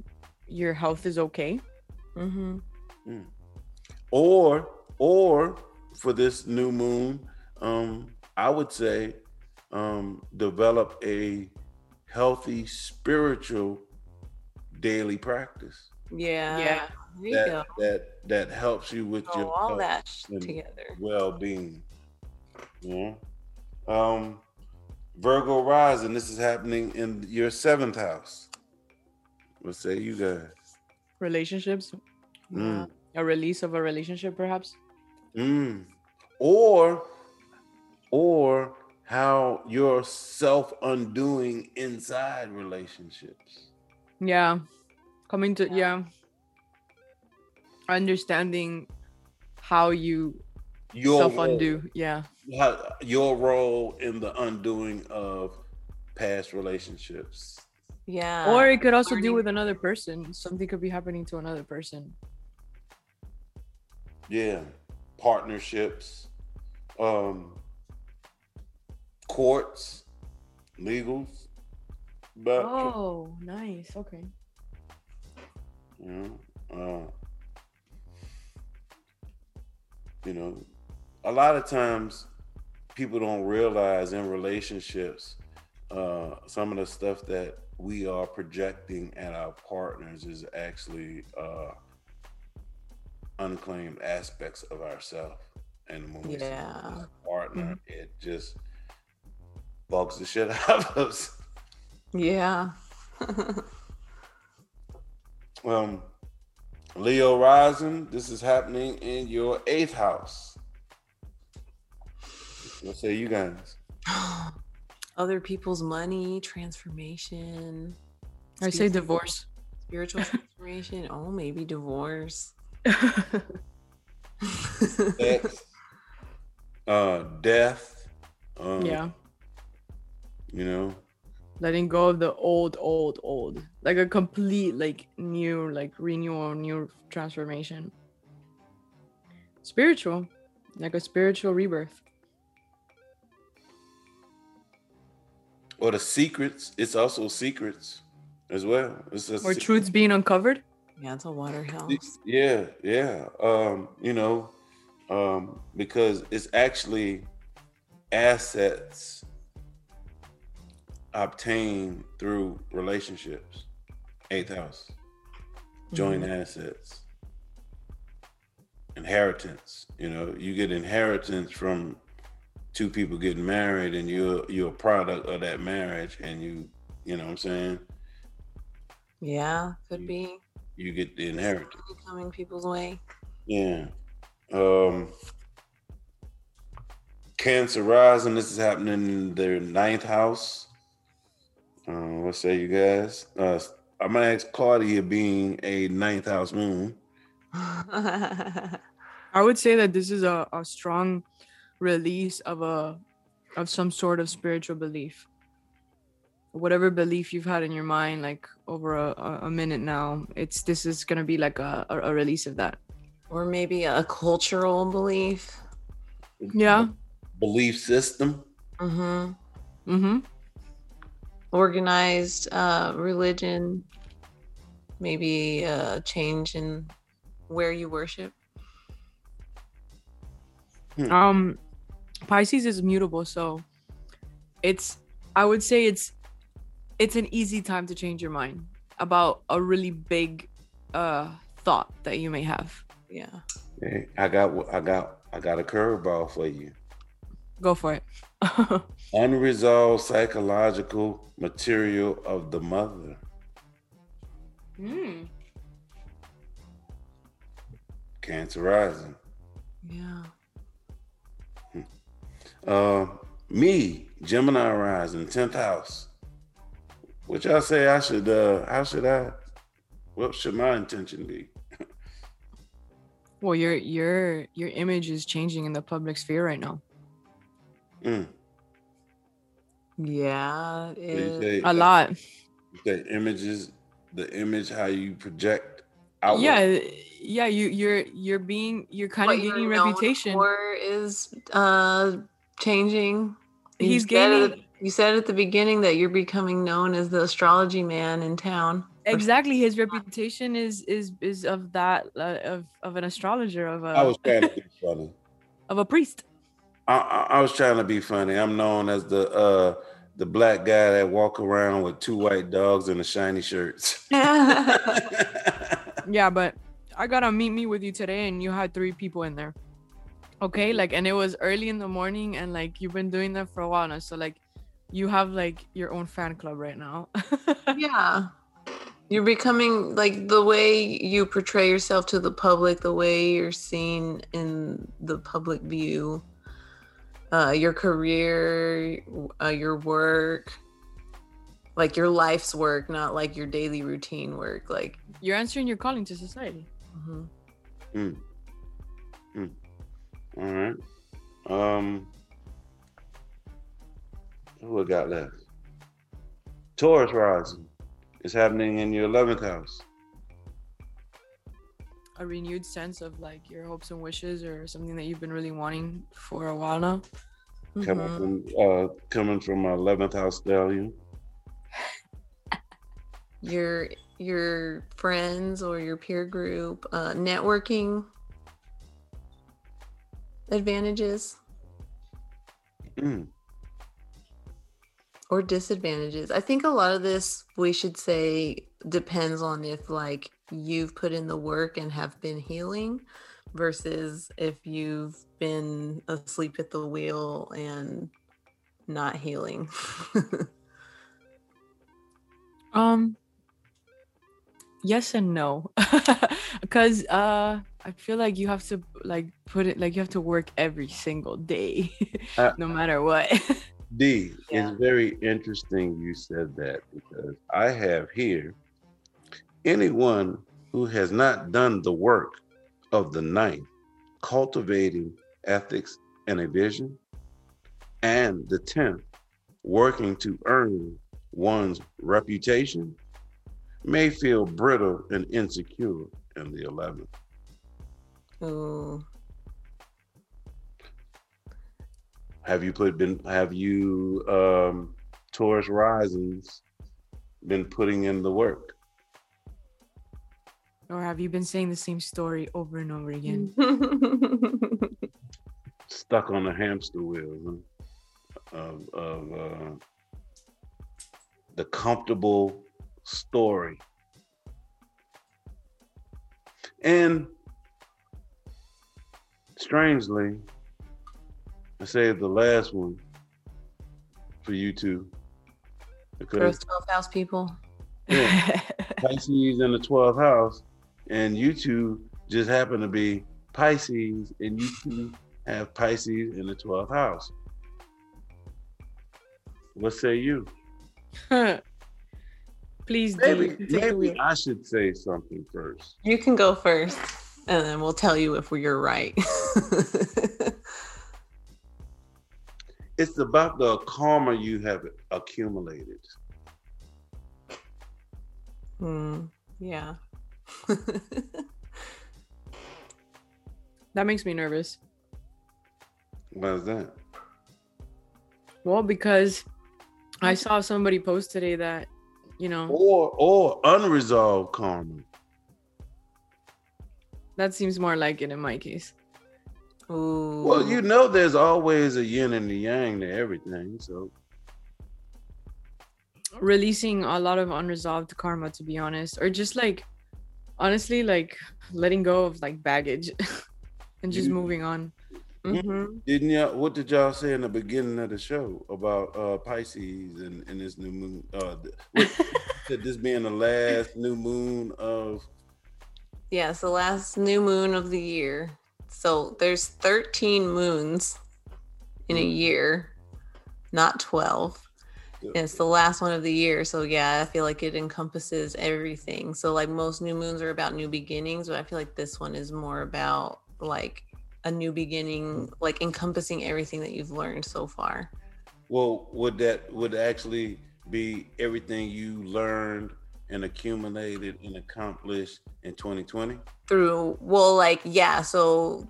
your health is okay. Mm-hmm. or or for this new moon um i would say um develop a healthy spiritual daily practice Yeah. Yeah. There you go. that that that helps you with So your all health that sh- and together. Yeah um virgo rising this is happening in your seventh house what say you guys Relationships, Mm. a release of a relationship, perhaps. Mm. Or, or how you're self undoing inside relationships. Yeah, coming to yeah, understanding how you Your self undo. Yeah, how- your role in the undoing of past relationships. Yeah. or it could also learning- do with another person. Something could be happening to another person. Yeah, partnerships, um, courts, legals. But Oh, nice. Okay. you know, uh, you know, a lot of times people don't realize in relationships uh, some of the stuff that we are projecting at our partners is actually uh, unclaimed aspects of ourselves. and the moment we Yeah. partner, it just bugs the shit <laughs> out of us. Yeah. <laughs> Um, Leo rising. This is happening in your eighth house. What say you guys? <gasps> Other people's money, transformation. I say divorce. Spiritual <laughs> transformation. Oh, maybe divorce. <laughs> Sex, uh, death. Um, yeah. You know, letting go of the old old old like a complete like new like renewal new transformation spiritual like a spiritual rebirth or the secrets. It's also secrets as well. It's a or se- truths being uncovered yeah, it's a water house. Yeah, yeah. Um, you know, um, because it's actually assets obtained through relationships. Eighth house, joint assets, inheritance. You know, you get inheritance from two people getting married, and you're you're a product of that marriage, and you, you know, what I'm saying Yeah, could be you get the inheritance. coming people's way. Yeah. Um Cancer rising. This is happening in their ninth house. Uh, what say you guys? Uh I'm gonna ask Claudia being a ninth house moon. <laughs> i would say that this is a, a strong release of a of some sort of spiritual belief whatever belief you've had in your mind like over a, a- a minute now it's this is gonna be like a, a, a release of that or maybe a cultural belief. yeah Belief system. mm-hmm mm-hmm Organized uh, religion. Maybe a change in where you worship. um pisces is mutable so it's i would say it's it's an easy time to change your mind about a really big uh thought that you may have Hmm. Yeah. Hey, I got I got I got a curveball for you. go for it <laughs> Unresolved psychological material of the mother. Mm. Cancer rising. Yeah. Uh, me, Gemini rising, tenth house. Which I say I should. Uh, how should I? What should my intention be? well your your your image is changing in the public sphere right now Mm. Yeah. So it- say, a lot you say images, the image, how you project outward. yeah yeah you you're you're being you're kind of what you're gaining reputation for is uh changing. You He's said gaining- it- you said at the beginning that you're becoming known as the astrology man in town. exactly his reputation is is is of that uh, of of an astrologer of a I was trying to be funny. <laughs> of a priest I, I, I was trying to be funny. I'm known as the uh the black guy that walk around with two white dogs and the shiny shirts. <laughs> <laughs> yeah but i gotta meet me with you today and you had three people in there okay like and it was early in the morning and like you've been doing that for a while now so like you have like your own fan club right now <laughs> yeah. You're becoming like the way you portray yourself to the public, the way you're seen in the public view, uh, your career, uh, your work, like your life's work, not like your daily routine work. Like, you're answering your calling to society mhm. Mm. Mm. All right. Um, who I got left? Taurus rising is happening in your eleventh house. a renewed sense of like your hopes and wishes or something that you've been really wanting for a while now Coming Mhm. from uh coming from my eleventh house stellium. <laughs> your your friends or your peer group, uh, networking advantages Mm. or disadvantages. I think a lot of this we should say depends on if like you've put in the work and have been healing versus if you've been asleep at the wheel and not healing. <laughs> Um yes and no. <laughs> Because uh I feel like you have to like put it like you have to work every single day, <laughs> Uh, no matter what. D, <laughs> Yeah. it's very interesting you said that because I have here anyone who has not done the work of the ninth, cultivating ethics and a vision, and the tenth, working to earn one's reputation, may feel brittle and insecure in the eleventh. Ooh. Have you put been have you um Taurus Risings been putting in the work? or have you been saying the same story over and over again? <laughs> stuck on the hamster wheel huh? of, of uh, the comfortable story. And strangely, I saved the last one for you two. Because First 12 house people. yeah, <laughs> Pisces in the 12th house, and you two just happen to be Pisces, and you two have Pisces in the 12th house. What say you? <laughs> Please Maybe, do maybe. I should say something first. You can go first, and then we'll tell you if you're right. <laughs> <laughs> It's about the karma you have accumulated. Hmm. yeah. That makes me nervous. Why is that? Well, because I saw somebody post today that, you know, Or or unresolved karma. that seems more like it in my case. Ooh. Well, you know, there's always a yin and a yang to everything. So Releasing a lot of unresolved karma, to be honest, or just like, honestly, like letting go of like baggage <laughs> and just You- moving on. Mhm. Didn't y'all? What did y'all say in the beginning of the show about uh Pisces and, and this new moon? Uh, th- what, <laughs> said this being the last new moon of Yeah, the last new moon of the year. So there's 13 moons in a hmm. year, not 12. And it's the last one of the year. So yeah, I feel like it encompasses everything. So like most new moons are about new beginnings, but I feel like this one is more about like a new beginning, like encompassing everything that you've learned so far. well, would that would actually be everything you learned and accumulated and accomplished in 2020? through well like yeah so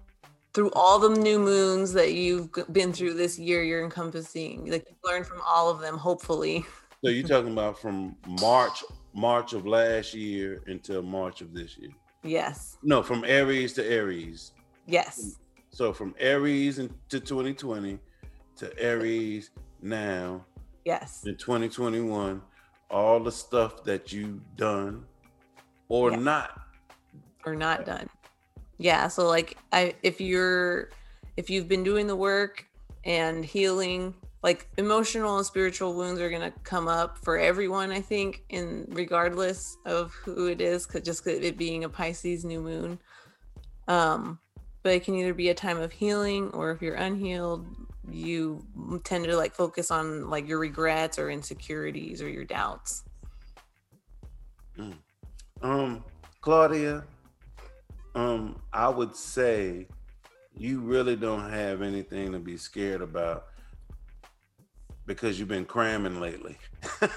through all the new moons that you've been through this year you're encompassing like you've learned from all of them hopefully <laughs> So you're talking about from March March of last year until March of this year? yes No, from Aries to Aries. yes So from Aries into 2020 to Aries now yes in 2021, all the stuff that you've done or Yeah. not. or not done yeah so like i if you're if you've been doing the work and healing like emotional and spiritual wounds are going to come up for everyone i think in regardless of who it is cause just 'cause it being a pisces new moon um but it can either be a time of healing or if you're unhealed you tend to like focus on like your regrets or insecurities or your doubts Um, Claudia, um, I would say you really don't have anything to be scared about because you've been cramming lately. <laughs>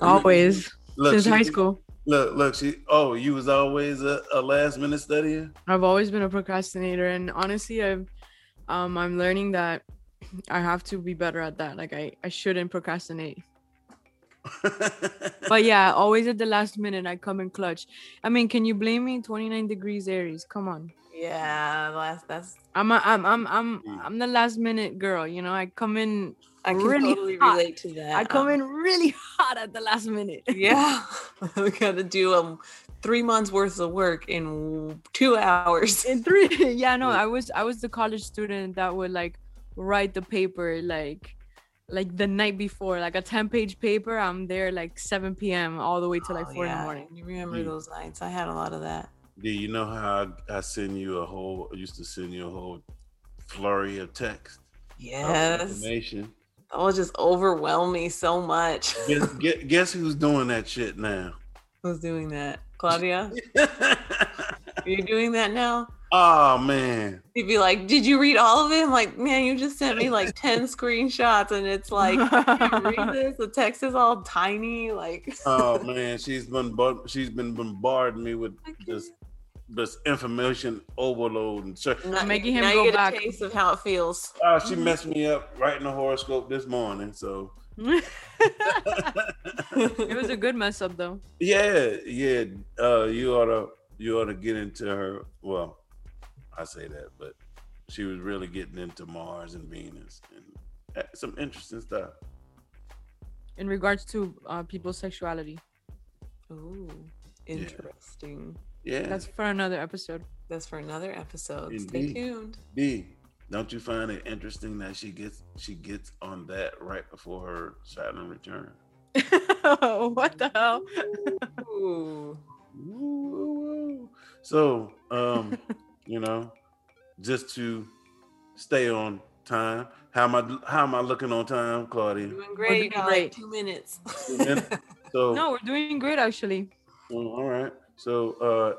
Always Look, since high school. Look, look, she. Oh, you was always a, a last minute studier. I've always been a procrastinator, and honestly, I've um I'm learning that I have to be better at that. Like I I shouldn't procrastinate. <laughs> But yeah, always at the last minute I come in clutch. I mean, can you blame me? 29 degrees Aries. Come on. yeah that's that's I'm a, I'm I'm I'm Mm. I'm the last minute girl. You know, I come in i can really totally hot. relate to that I come um, in really <laughs> hot at the last minute. yeah <laughs> <laughs> we got to do um three months worth of work in two hours. in three yeah no i was i was the college student that would like write the paper like like the night before like a 10 page paper i'm there like 7 p.m all the way to like Oh, 4 in the morning You remember Yeah. those nights? I had a lot of that. Do you know how I, I send you a whole? I used to send you a whole flurry of text. of Yes, Information. Will just overwhelm me so much. Guess, <laughs> guess, guess who's doing that shit now? Who's doing that? Claudia, <laughs> are you doing that now? oh man. He'd be like, "Did you read all of it?" I'm like, "Man, you just sent me like ten <laughs> screenshots, and it's like, read this? The text is all tiny. Like, Oh man, she's been she's been bombarding me with just this information overload and so, Now- making him now go you get back. a taste of how it feels. oh, she messed me up writing the horoscope this morning. So <laughs> it was a good mess up though yeah, yeah. Uh, you ought to you ought to get into her. Well, I say that, but she was really getting into Mars and Venus and uh, some interesting stuff. in regards to uh, people's sexuality Oh, interesting. Yeah, that's for another episode That's for another episode. Stay tuned. D. Don't you find it interesting that she gets she gets on that right before her Saturn return? <laughs> what the hell Ooh. Woo. So, um, <laughs> you know, just to stay on time. How am I? How am I looking on time, Claudia? Doing great. You doing great. like two minutes. Two minutes? <laughs> So, no we're doing great actually well, all right. So, uh,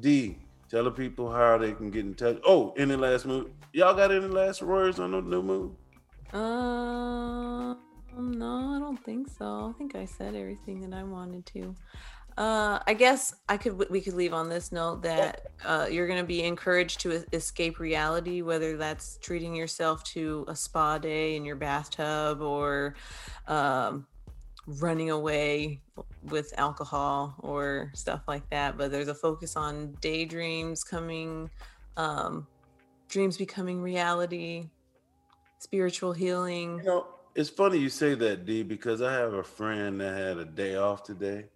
D, tell the people how they can get in touch. Oh, any last move? Y'all got any last words on the new move? Um, no, I don't think so. I think I said everything that I wanted to. Uh, I guess I could we could leave on this note that uh, you're going to be encouraged to escape reality, whether that's treating yourself to a spa day in your bathtub or um, running away with alcohol or stuff like that. But there's a focus on daydreams coming, um, dreams becoming reality, spiritual healing. You know, it's funny you say that, D, because I have a friend that had a day off today.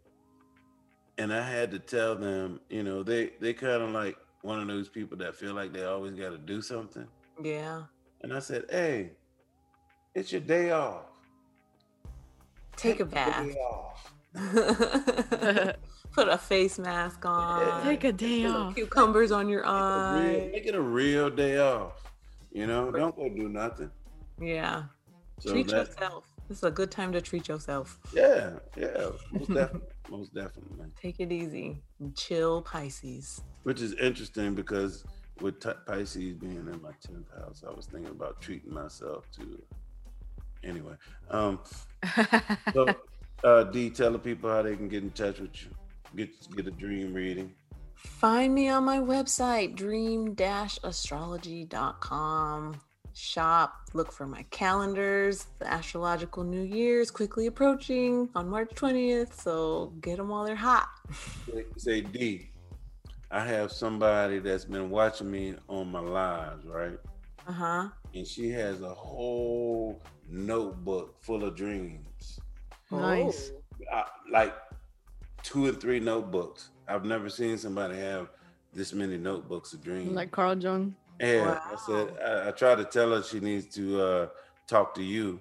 And I had to tell them, you know, they they kind of like one of those people that feel like they always got to do something. Yeah. And I said, "Hey, it's your day off. Take a bath. <laughs> Put a face mask on. take a day Put off Cucumbers on your Make it a real- eye. Make it a real day off. You know, don't go do nothing. Yeah. So treat that, yourself. This is a good time to treat yourself. yeah, yeah, <laughs> most definitely, most definitely. Take it easy. and Chill, Pisces. Which is interesting because with Ti- Pisces being in my tenth house, I was thinking about treating myself to. Anyway, um, <laughs> so uh, D, tell the people how they can get in touch with you, get get a dream reading. Find me on my website, dream-astrology.com. Shop, look for my calendars. The astrological new year is quickly approaching on March 20th, so get them while they're hot. Say- Say D, I have somebody that's been watching me on my lives, right? Uh huh. And she has a whole notebook full of dreams. Nice. I, like two or three notebooks. I've never seen somebody have this many notebooks of dreams. like carl jung yeah, I said I, I tried to tell her she needs to uh, talk to you,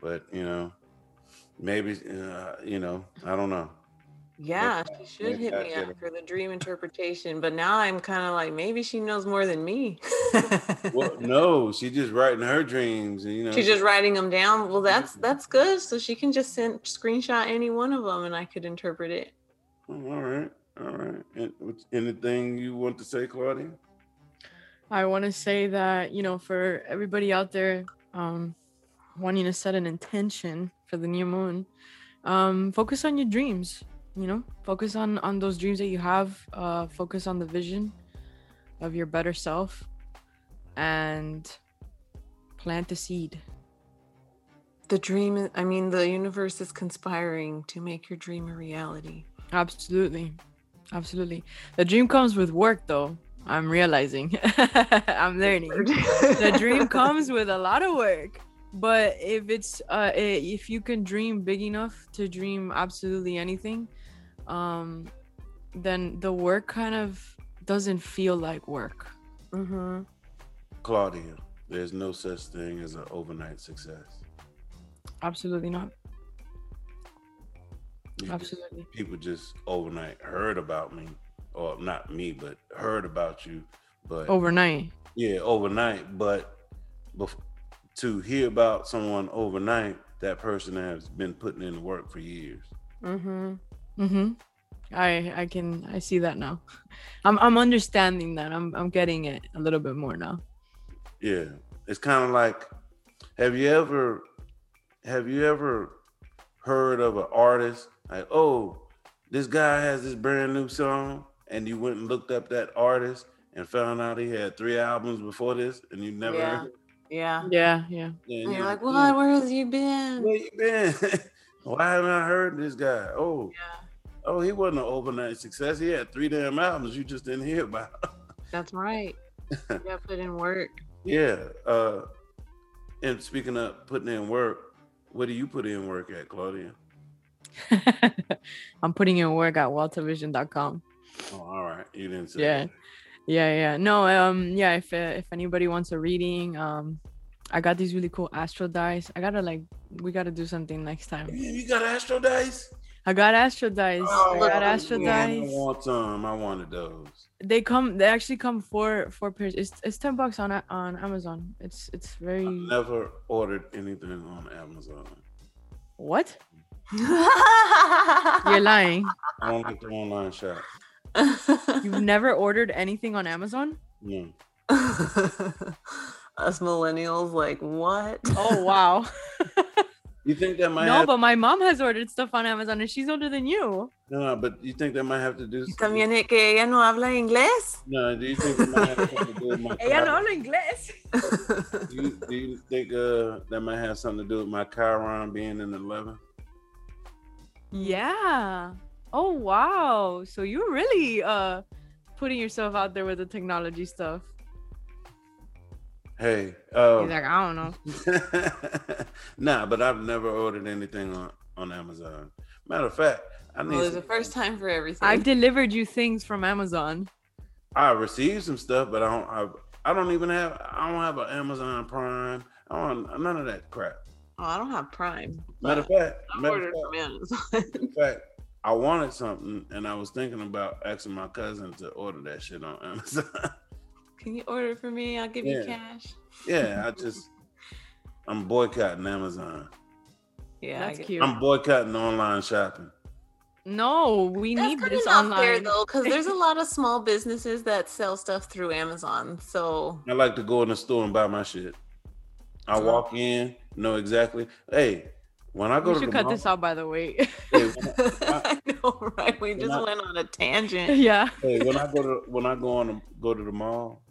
but you know, maybe uh, you know, I don't know. Yeah, she should hit me should've- up for the dream interpretation, but now I'm kind of like maybe she knows more than me. Well, <laughs> no, she's just writing her dreams, and you know, She's just writing them down. Well, that's that's good. So she can just send screenshot any one of them, and I could interpret it. Oh, all right, all right. And, anything you want to say, Claudia? I want to say that, you know, for everybody out there um, wanting to set an intention for the new moon, um, focus on your dreams, you know, focus on, on those dreams that you have, uh, focus on the vision of your better self and plant a seed. The dream. I mean, the universe is conspiring to make your dream a reality. Absolutely. Absolutely. The dream comes with work, though. I'm realizing. <laughs> I'm learning. the dream <laughs> comes with a lot of work but if it's uh if you can dream big enough to dream absolutely anything um, then the work kind of doesn't feel like work. Mm-hmm. Claudia, there's no such thing as an overnight success. Absolutely not. You just- Absolutely. people just overnight heard about me, or not me, but heard about you. But Overnight. yeah, overnight. But bef- to hear about someone overnight, that person has been putting in work for years. Mm-hmm. Mm-hmm. I I can I see that now. I'm I'm understanding that. I'm I'm getting it a little bit more now. Yeah, it's kind of like, have you ever, have you ever heard of an artist like, oh, this guy has this brand new song, and you went and looked up that artist and found out he had three albums before this, and you never Yeah. heard. Yeah. Yeah, yeah. Yeah, And and you're like, "Hmm, what? Where has you been? Where you been? <laughs> Why haven't I heard this guy? Oh, Yeah. Oh, he wasn't an overnight success. He had three damn albums you just didn't hear about. <laughs> That's right. <laughs> You gotta put in work. yeah. Uh, and speaking of putting in work, what do you put in work at, Claudia? <laughs> I'm putting in work at waltervision.com. Oh, all right. You didn't say. Yeah. that. Yeah, yeah. No, um, yeah. If uh, if anybody wants a reading, um, I got these really cool astro dice. I gotta like, we gotta do something next time. You got Astro Dice? I got astro dice. Oh, I got astro man, I dice. want some. I wanted those. They come. They actually come four four pairs. It's it's ten bucks on on Amazon. It's it's very I've never ordered anything on Amazon. what? You're <laughs> You're lying. I don't like the online shop. <laughs> You've never ordered anything on Amazon? No. <laughs> Us millennials, like what? Oh wow. You think that might no, have but my mom has ordered stuff on Amazon and she's older than you. no, no, but you think that might have to do también es que ella no habla inglés. No, do you think that might have something to do with my <laughs> Ella no Chiron? habla inglés. do, you, do you think uh, that might have something to do with my Chiron being in 11? Yeah. Oh wow. So you're really uh putting yourself out there with the technology stuff. Hey, uh, He's like, I don't know. <laughs> nah, but I've never ordered anything on, on Amazon. Matter of fact, I need well, there's a some- first time for everything. I've delivered you things from Amazon. I received some stuff, but I don't. I, I don't even have. I don't have an Amazon Prime. I don't none of that crap. oh, I don't have Prime. Matter of fact, I've matter ordered fact, from Amazon. in fact, I wanted something, and I was thinking about asking my cousin to order that shit on Amazon. <laughs> Can you order for me? I'll give Yeah. you cash. yeah, I <laughs> just I'm boycotting Amazon. Yeah, That's I get- cute. I'm boycotting online shopping. No, we That's need this of not fair online. though, because there's a <laughs> lot of small businesses that sell stuff through Amazon. So I like to go in the store and buy my shit. I Oh. walk in, know exactly. Hey, when I go We to should the cut mall, this out by the way. hey, <laughs> when I- I know, right? We just I- went on a tangent. yeah. hey, when I go to when I go on the, go to the mall,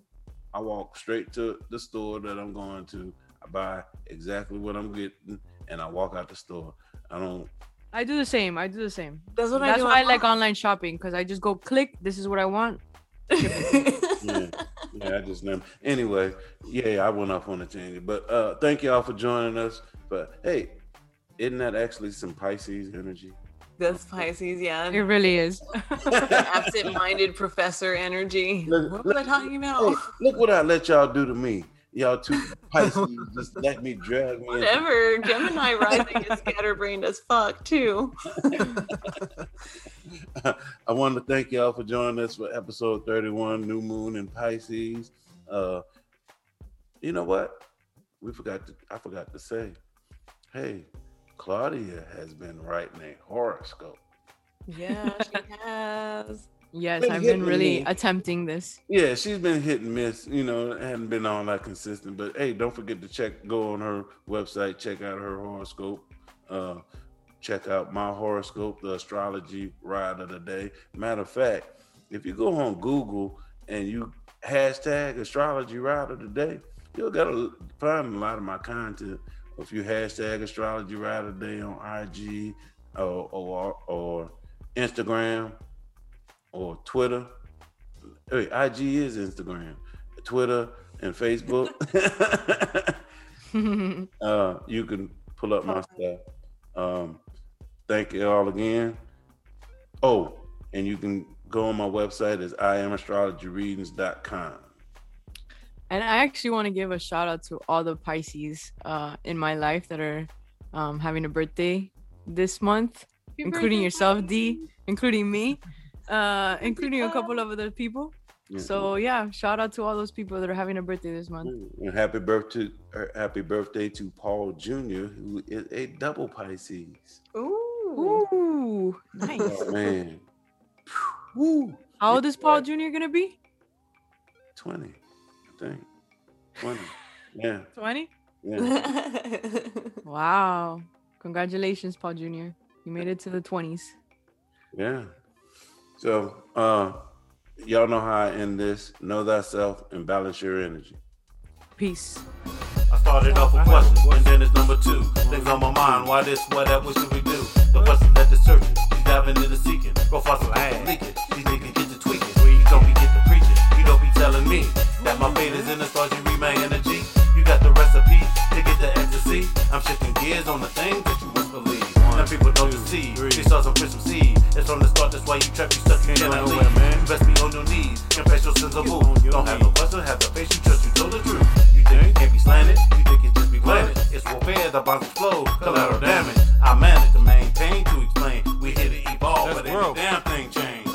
I walk straight to the store that I'm going to. I buy exactly what I'm getting, and I walk out the store. I don't. I do the same. I do the same. That's what I That's do. why I like online shopping because I just go click. This is what I want. Yeah, yeah. I just never. Anyway, yeah, I went off on a tangent, but uh, thank y'all for joining us. But hey, isn't that actually some Pisces energy? That's Pisces, yeah. It really is. <laughs> Absent-minded professor energy. Look- What was I look- talking Hey, about? look what I let y'all do to me. Y'all two Pisces just let me drag me. into- Whatever. Gemini rising is scatterbrained as fuck too. <laughs> I want to thank y'all for joining us for episode 31, New Moon in Pisces. Uh, you know what? We forgot to I forgot to say, hey, Claudia has been writing a horoscope. Yeah, she <laughs> has. yes, Been I've been really me. attempting this. Yeah, she's been hit and miss, you know, hadn't been all that consistent. But hey, don't forget to check, go on her website, check out her horoscope. Uh, check out my horoscope, the astrology ride of the day. Matter of fact, if you go on Google and you hashtag astrology ride of the day, you'll get a, find a lot of my content. If you hashtag astrology ride the day on IG or, or, or Instagram or Twitter, Wait, IG is Instagram, Twitter, and Facebook. <laughs> <laughs> uh, you can pull up my stuff. Um, thank you all again. oh, and you can go on my website is iamastrologyreadings.com. And I actually want to give a shout out to all the Pisces uh, in my life that are um, having a birthday this month, including yourself, D, including me, uh, including a couple of other people. Yeah. So yeah, shout out to all those people that are having a birthday this month. And happy birthday, er, happy birthday to Paul Jr., who is a double Pisces. Ooh, Ooh, nice. Oh man. Woo. how old is Paul Jr. gonna be? 20, I think. 20. Yeah. <laughs> Twenty. Yeah. <laughs> Wow! Congratulations, Paul Jr. You made it to the twenties. Yeah. So uh y'all know how I end this. Know thyself and balance your energy. Peace. I started off with questions, and then it's number two. Things on my mind, why this, what that, what should we do? The questions that the searching, she's diving into seeking. Go fossil ass, leaking. These niggas telling me that my fate is in the stars, you read my energy. You got the recipe to get the ecstasy. I'm shifting gears on the things that you would believe. Now people don't deceive. These stars are Christmas Eve. It's from the start, that's why you trap you stuck, you Can't cannot leave. Man. You best be on your knees, confess your sins of move. Don't have no question, have the faith, you trust, you know the truth. You think you can't be slanted, you think it's just be planted. It's warfare, the bombs explode, collateral damage. I manage to maintain to explain. We hit to evolve, but ain't damn thing change.